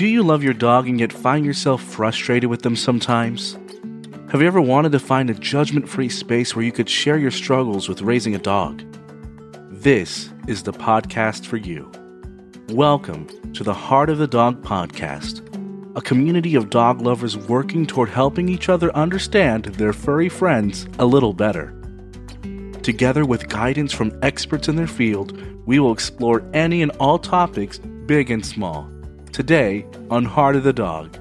Do you love your dog and yet find yourself frustrated with them sometimes? Have you ever wanted to find a judgment free space where you could share your struggles with raising a dog? This is the podcast for you. Welcome to the Heart of the Dog podcast, a community of dog lovers working toward helping each other understand their furry friends a little better. Together with guidance from experts in their field, we will explore any and all topics, big and small today on Heart of the Dog.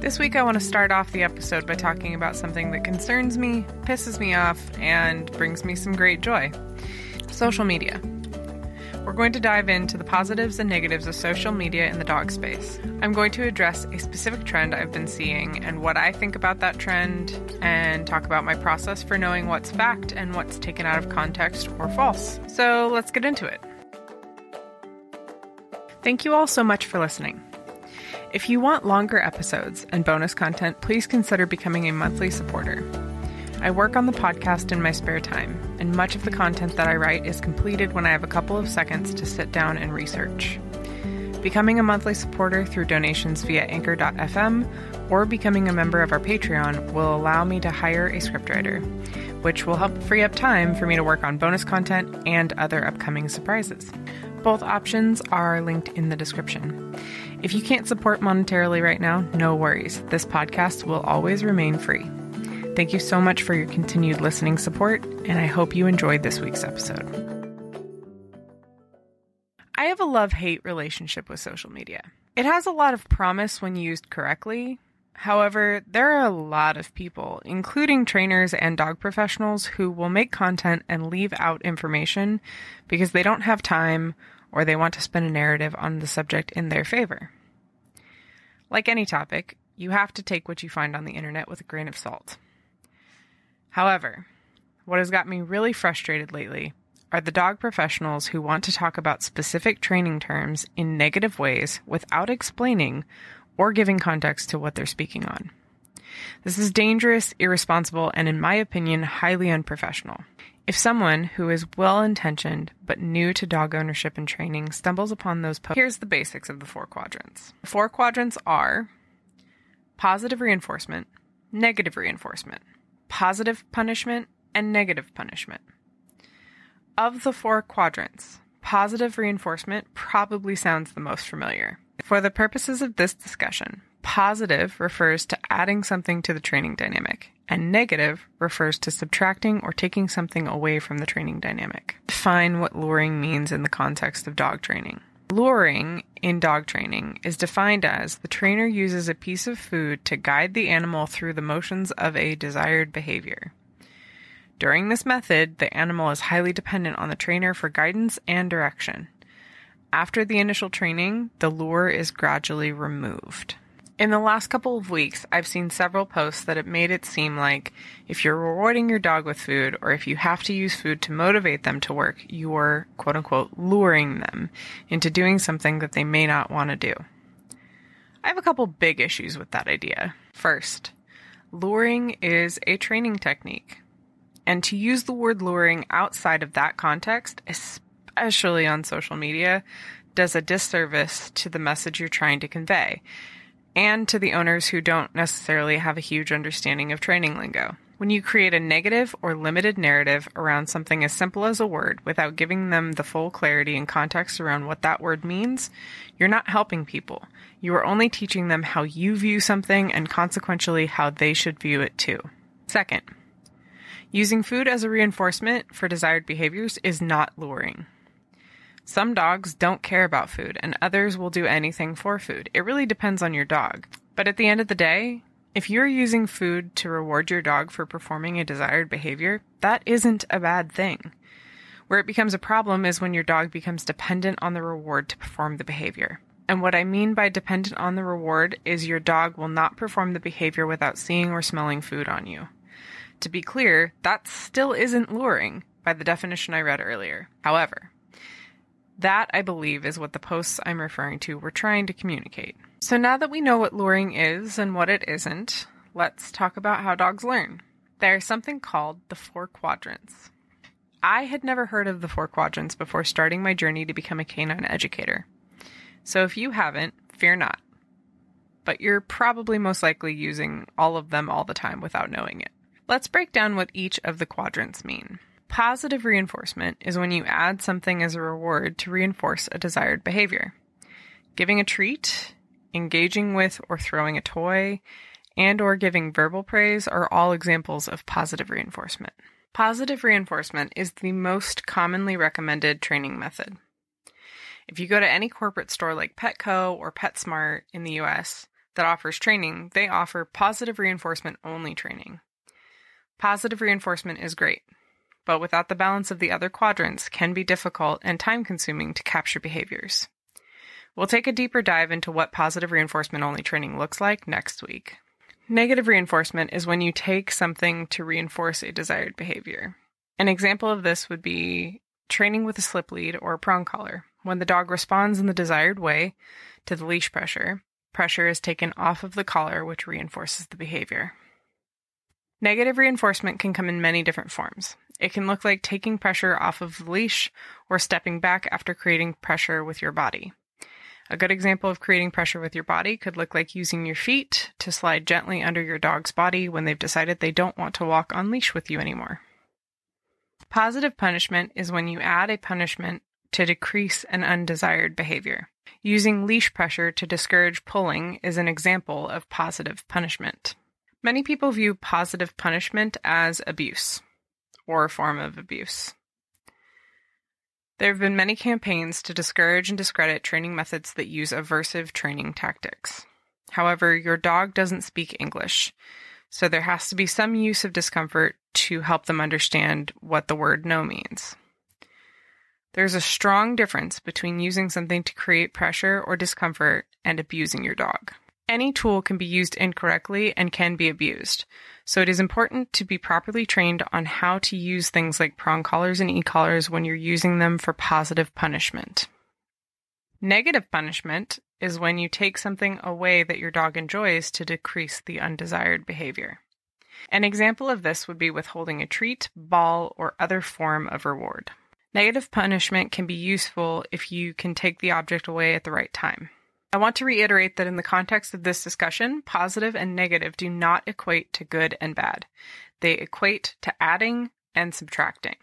This week, I want to start off the episode by talking about something that concerns me, pisses me off, and brings me some great joy social media. We're going to dive into the positives and negatives of social media in the dog space. I'm going to address a specific trend I've been seeing and what I think about that trend, and talk about my process for knowing what's fact and what's taken out of context or false. So let's get into it. Thank you all so much for listening. If you want longer episodes and bonus content, please consider becoming a monthly supporter. I work on the podcast in my spare time, and much of the content that I write is completed when I have a couple of seconds to sit down and research. Becoming a monthly supporter through donations via anchor.fm or becoming a member of our Patreon will allow me to hire a scriptwriter, which will help free up time for me to work on bonus content and other upcoming surprises. Both options are linked in the description. If you can't support monetarily right now, no worries. This podcast will always remain free. Thank you so much for your continued listening support, and I hope you enjoyed this week's episode. I have a love hate relationship with social media. It has a lot of promise when used correctly, However, there are a lot of people, including trainers and dog professionals, who will make content and leave out information because they don't have time or they want to spin a narrative on the subject in their favor. Like any topic, you have to take what you find on the internet with a grain of salt. However, what has got me really frustrated lately are the dog professionals who want to talk about specific training terms in negative ways without explaining or giving context to what they're speaking on. This is dangerous, irresponsible, and in my opinion, highly unprofessional. If someone who is well intentioned but new to dog ownership and training stumbles upon those posts, here's the basics of the four quadrants. The four quadrants are positive reinforcement, negative reinforcement, positive punishment, and negative punishment. Of the four quadrants, positive reinforcement probably sounds the most familiar. For the purposes of this discussion, positive refers to adding something to the training dynamic, and negative refers to subtracting or taking something away from the training dynamic. Define what luring means in the context of dog training. Luring in dog training is defined as the trainer uses a piece of food to guide the animal through the motions of a desired behavior. During this method, the animal is highly dependent on the trainer for guidance and direction. After the initial training, the lure is gradually removed. In the last couple of weeks, I've seen several posts that have made it seem like if you're rewarding your dog with food or if you have to use food to motivate them to work, you're quote unquote luring them into doing something that they may not want to do. I have a couple big issues with that idea. First, luring is a training technique. And to use the word luring outside of that context, especially especially on social media, does a disservice to the message you're trying to convey and to the owners who don't necessarily have a huge understanding of training lingo. When you create a negative or limited narrative around something as simple as a word without giving them the full clarity and context around what that word means, you're not helping people. You are only teaching them how you view something and consequentially how they should view it too. Second, using food as a reinforcement for desired behaviors is not luring. Some dogs don't care about food, and others will do anything for food. It really depends on your dog. But at the end of the day, if you're using food to reward your dog for performing a desired behavior, that isn't a bad thing. Where it becomes a problem is when your dog becomes dependent on the reward to perform the behavior. And what I mean by dependent on the reward is your dog will not perform the behavior without seeing or smelling food on you. To be clear, that still isn't luring by the definition I read earlier. However, that, I believe, is what the posts I'm referring to were trying to communicate. So now that we know what luring is and what it isn't, let's talk about how dogs learn. There's something called the four quadrants. I had never heard of the four quadrants before starting my journey to become a canine educator. So if you haven't, fear not. But you're probably most likely using all of them all the time without knowing it. Let's break down what each of the quadrants mean. Positive reinforcement is when you add something as a reward to reinforce a desired behavior. Giving a treat, engaging with or throwing a toy, and or giving verbal praise are all examples of positive reinforcement. Positive reinforcement is the most commonly recommended training method. If you go to any corporate store like Petco or PetSmart in the US that offers training, they offer positive reinforcement only training. Positive reinforcement is great, but without the balance of the other quadrants can be difficult and time consuming to capture behaviors. We'll take a deeper dive into what positive reinforcement only training looks like next week. Negative reinforcement is when you take something to reinforce a desired behavior. An example of this would be training with a slip lead or a prong collar. When the dog responds in the desired way to the leash pressure, pressure is taken off of the collar, which reinforces the behavior. Negative reinforcement can come in many different forms. It can look like taking pressure off of the leash or stepping back after creating pressure with your body. A good example of creating pressure with your body could look like using your feet to slide gently under your dog's body when they've decided they don't want to walk on leash with you anymore. Positive punishment is when you add a punishment to decrease an undesired behavior. Using leash pressure to discourage pulling is an example of positive punishment. Many people view positive punishment as abuse or a form of abuse. There have been many campaigns to discourage and discredit training methods that use aversive training tactics. However, your dog doesn't speak English, so there has to be some use of discomfort to help them understand what the word no means. There's a strong difference between using something to create pressure or discomfort and abusing your dog. Any tool can be used incorrectly and can be abused, so it is important to be properly trained on how to use things like prong collars and e-collars when you're using them for positive punishment. Negative punishment is when you take something away that your dog enjoys to decrease the undesired behavior. An example of this would be withholding a treat, ball, or other form of reward. Negative punishment can be useful if you can take the object away at the right time. I want to reiterate that in the context of this discussion, positive and negative do not equate to good and bad. They equate to adding and subtracting.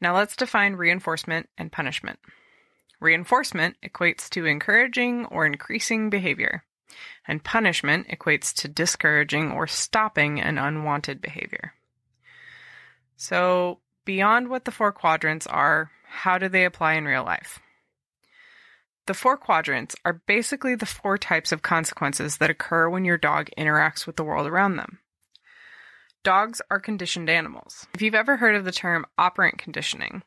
Now let's define reinforcement and punishment. Reinforcement equates to encouraging or increasing behavior, and punishment equates to discouraging or stopping an unwanted behavior. So, beyond what the four quadrants are, how do they apply in real life? The four quadrants are basically the four types of consequences that occur when your dog interacts with the world around them. Dogs are conditioned animals. If you've ever heard of the term operant conditioning,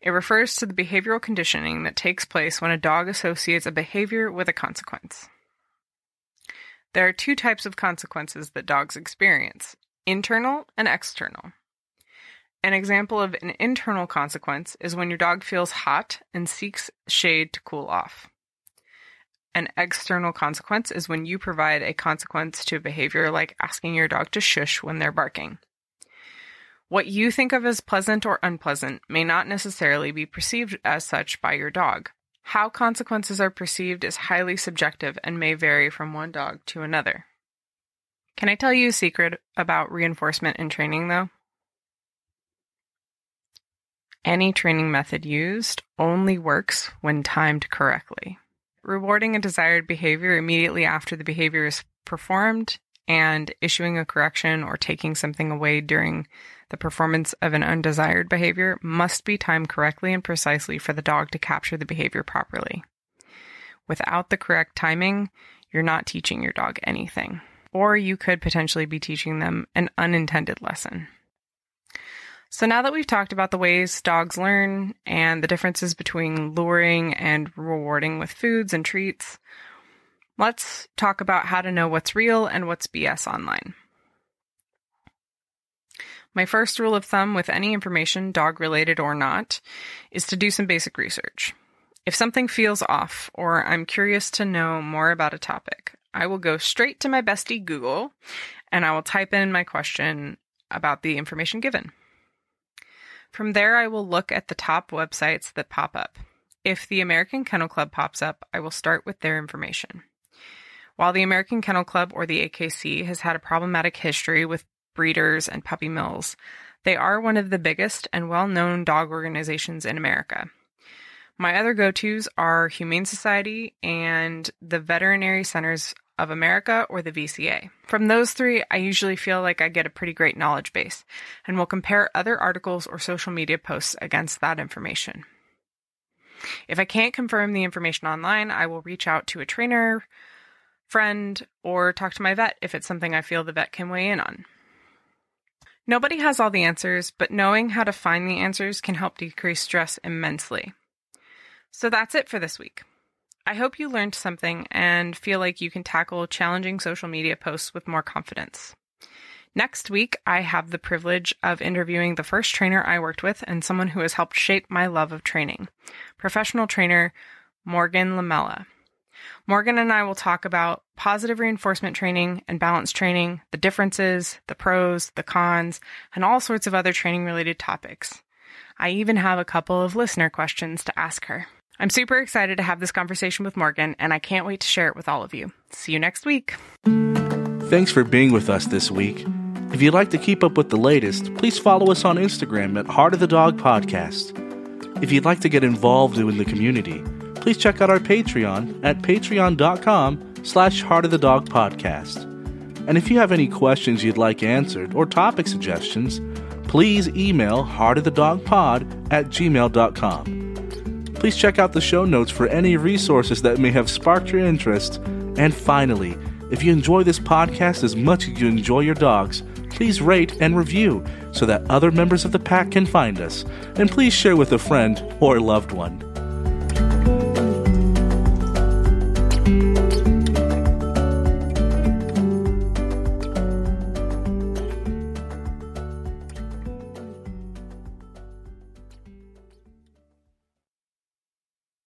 it refers to the behavioral conditioning that takes place when a dog associates a behavior with a consequence. There are two types of consequences that dogs experience internal and external. An example of an internal consequence is when your dog feels hot and seeks shade to cool off. An external consequence is when you provide a consequence to a behavior like asking your dog to shush when they're barking. What you think of as pleasant or unpleasant may not necessarily be perceived as such by your dog. How consequences are perceived is highly subjective and may vary from one dog to another. Can I tell you a secret about reinforcement and training, though? Any training method used only works when timed correctly. Rewarding a desired behavior immediately after the behavior is performed and issuing a correction or taking something away during the performance of an undesired behavior must be timed correctly and precisely for the dog to capture the behavior properly. Without the correct timing, you're not teaching your dog anything, or you could potentially be teaching them an unintended lesson. So now that we've talked about the ways dogs learn and the differences between luring and rewarding with foods and treats, let's talk about how to know what's real and what's BS online. My first rule of thumb with any information, dog related or not, is to do some basic research. If something feels off or I'm curious to know more about a topic, I will go straight to my bestie Google and I will type in my question about the information given. From there, I will look at the top websites that pop up. If the American Kennel Club pops up, I will start with their information. While the American Kennel Club, or the AKC, has had a problematic history with breeders and puppy mills, they are one of the biggest and well known dog organizations in America. My other go tos are Humane Society and the Veterinary Centers of America, or the VCA. From those three, I usually feel like I get a pretty great knowledge base and will compare other articles or social media posts against that information. If I can't confirm the information online, I will reach out to a trainer, friend, or talk to my vet if it's something I feel the vet can weigh in on. Nobody has all the answers, but knowing how to find the answers can help decrease stress immensely. So that's it for this week. I hope you learned something and feel like you can tackle challenging social media posts with more confidence. Next week, I have the privilege of interviewing the first trainer I worked with and someone who has helped shape my love of training, professional trainer Morgan Lamella. Morgan and I will talk about positive reinforcement training and balance training, the differences, the pros, the cons, and all sorts of other training related topics. I even have a couple of listener questions to ask her. I'm super excited to have this conversation with Morgan, and I can't wait to share it with all of you. See you next week. Thanks for being with us this week. If you'd like to keep up with the latest, please follow us on Instagram at Heart of the Dog Podcast. If you'd like to get involved in the community, please check out our Patreon at patreon.com slash Heart of the Dog Podcast. And if you have any questions you'd like answered or topic suggestions, please email heartofthedogpod at gmail.com. Please check out the show notes for any resources that may have sparked your interest. And finally, if you enjoy this podcast as much as you enjoy your dogs, please rate and review so that other members of the pack can find us. And please share with a friend or loved one.